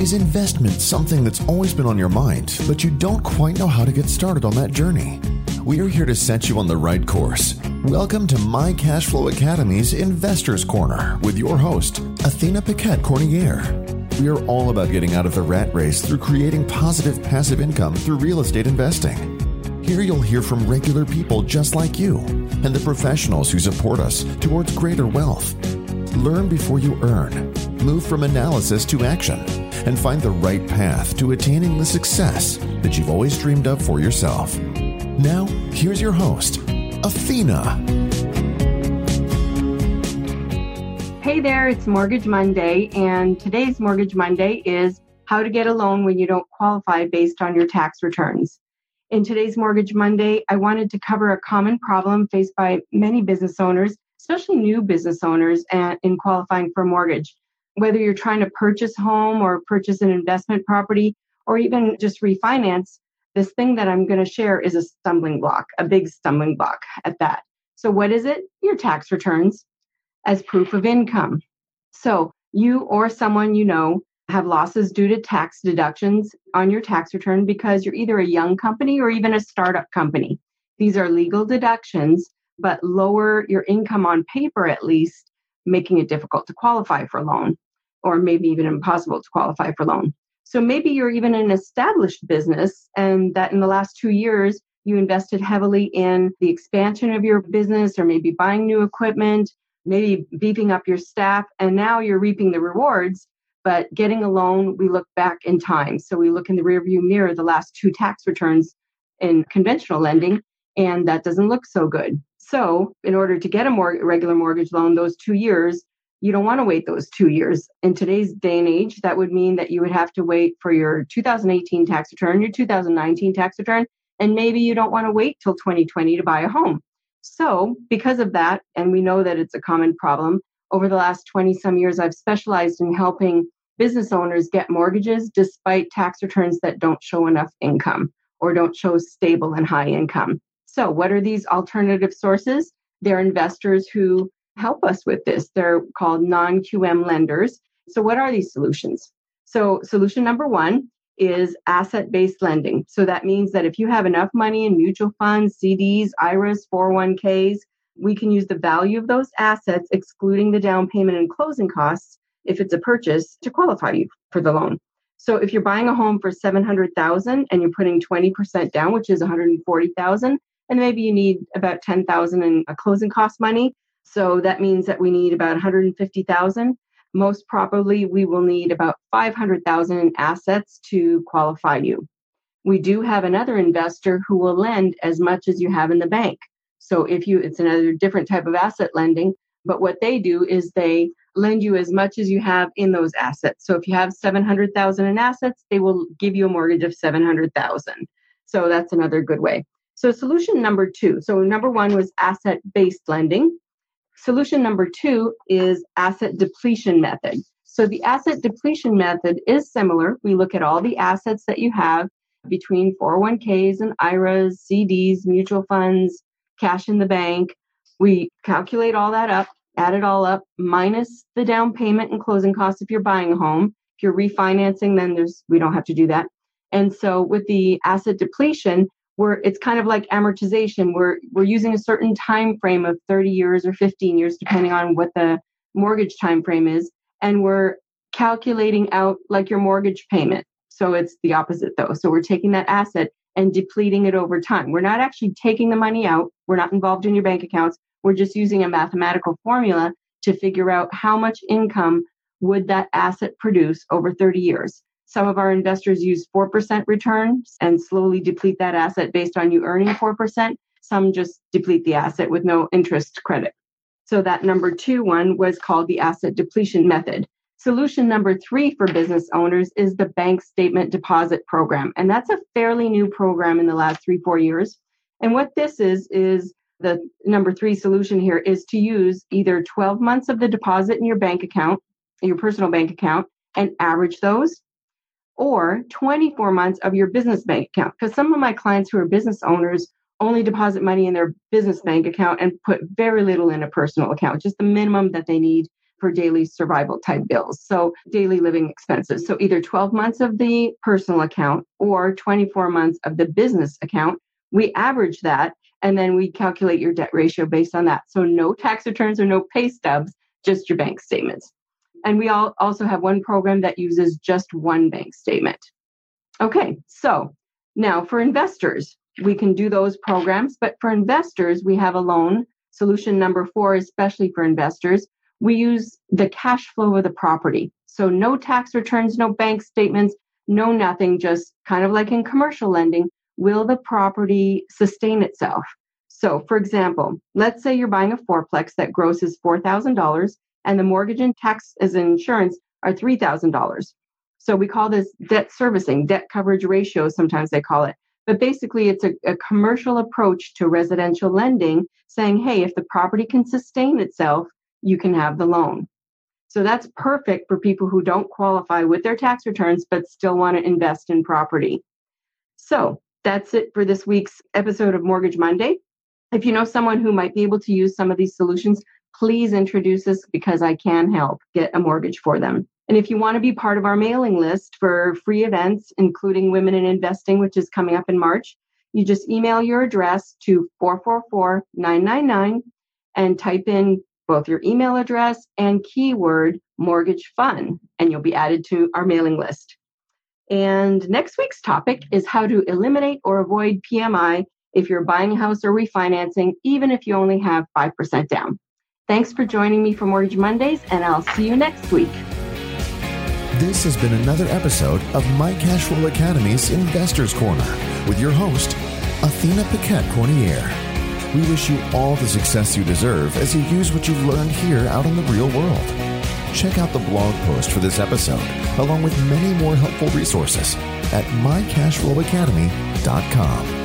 Is investment something that's always been on your mind, but you don't quite know how to get started on that journey? We are here to set you on the right course. Welcome to My Cashflow Academy's Investors Corner with your host, Athena Paquette Cornier. We are all about getting out of the rat race through creating positive passive income through real estate investing. Here you'll hear from regular people just like you and the professionals who support us towards greater wealth. Learn before you earn, move from analysis to action, and find the right path to attaining the success that you've always dreamed of for yourself. Now, here's your host, Athena. Hey there, it's Mortgage Monday, and today's Mortgage Monday is how to get a loan when you don't qualify based on your tax returns. In today's Mortgage Monday, I wanted to cover a common problem faced by many business owners, especially new business owners, in qualifying for a mortgage. Whether you're trying to purchase home or purchase an investment property or even just refinance, this thing that I'm going to share is a stumbling block, a big stumbling block at that. So, what is it? Your tax returns as proof of income. So, you or someone you know have losses due to tax deductions on your tax return because you're either a young company or even a startup company. These are legal deductions, but lower your income on paper at least, making it difficult to qualify for a loan or maybe even impossible to qualify for loan. So maybe you're even an established business and that in the last two years, you invested heavily in the expansion of your business or maybe buying new equipment, maybe beefing up your staff, and now you're reaping the rewards. But getting a loan, we look back in time. So we look in the rearview mirror, the last two tax returns in conventional lending, and that doesn't look so good. So, in order to get a more regular mortgage loan, those two years, you don't want to wait those two years. In today's day and age, that would mean that you would have to wait for your 2018 tax return, your 2019 tax return, and maybe you don't want to wait till 2020 to buy a home. So, because of that, and we know that it's a common problem, over the last 20 some years, I've specialized in helping business owners get mortgages despite tax returns that don't show enough income or don't show stable and high income. So, what are these alternative sources? They're investors who help us with this. They're called non QM lenders. So, what are these solutions? So, solution number one is asset based lending. So, that means that if you have enough money in mutual funds, CDs, IRAs, 401ks, we can use the value of those assets, excluding the down payment and closing costs, if it's a purchase, to qualify you for the loan. So if you're buying a home for 700,000 and you're putting 20% down, which is 140,000, and maybe you need about 10,000 in a closing cost money, so that means that we need about 150,000. Most probably, we will need about 500,000 in assets to qualify you. We do have another investor who will lend as much as you have in the bank. So if you, it's another different type of asset lending, but what they do is they lend you as much as you have in those assets. So if you have 700,000 in assets, they will give you a mortgage of 700,000. So that's another good way. So solution number 2. So number 1 was asset-based lending. Solution number two is asset depletion method. So the asset depletion method is similar. We look at all the assets that you have between 401ks and IRAs, CDs, mutual funds, cash in the bank. We calculate all that up, add it all up, minus the down payment and closing costs if you're buying a home. If you're refinancing, then there's we don't have to do that. And so with the asset depletion, we're it's kind of like amortization. We're we're using a certain time frame of 30 years or 15 years depending on what the mortgage time frame is and we're calculating out like your mortgage payment. So it's the opposite though. So we're taking that asset and depleting it over time. We're not actually taking the money out. We're not involved in your bank accounts. We're just using a mathematical formula to figure out how much income would that asset produce over 30 years some of our investors use 4% returns and slowly deplete that asset based on you earning 4%. Some just deplete the asset with no interest credit. So that number two one was called the asset depletion method. Solution number three for business owners is the bank statement deposit program. And that's a fairly new program in the last three, four years. And what this is, is the number three solution here is to use either 12 months of the deposit in your bank account, your personal bank account, and average those or 24 months of your business bank account. Because some of my clients who are business owners only deposit money in their business bank account and put very little in a personal account, just the minimum that they need for daily survival type bills. So, daily living expenses. So, either 12 months of the personal account or 24 months of the business account. We average that and then we calculate your debt ratio based on that. So, no tax returns or no pay stubs, just your bank statements. And we all also have one program that uses just one bank statement. Okay, so now for investors, we can do those programs, but for investors, we have a loan solution number four, especially for investors. We use the cash flow of the property. So no tax returns, no bank statements, no nothing, just kind of like in commercial lending. Will the property sustain itself? So, for example, let's say you're buying a fourplex that grosses $4,000 and the mortgage and tax as insurance are $3,000. So we call this debt servicing, debt coverage ratio, sometimes they call it. But basically, it's a, a commercial approach to residential lending saying, hey, if the property can sustain itself, you can have the loan. So that's perfect for people who don't qualify with their tax returns but still want to invest in property. So that's it for this week's episode of Mortgage Monday. If you know someone who might be able to use some of these solutions, please introduce us because I can help get a mortgage for them. And if you want to be part of our mailing list for free events, including Women in Investing, which is coming up in March, you just email your address to 444 999 and type in both your email address and keyword mortgage fun, and you'll be added to our mailing list. And next week's topic is how to eliminate or avoid PMI if you're buying a house or refinancing, even if you only have 5% down. Thanks for joining me for Mortgage Mondays, and I'll see you next week. This has been another episode of My Cashflow Academy's Investors Corner with your host, Athena Paquette Cornier. We wish you all the success you deserve as you use what you've learned here out in the real world. Check out the blog post for this episode, along with many more helpful resources at mycashflowacademy.com.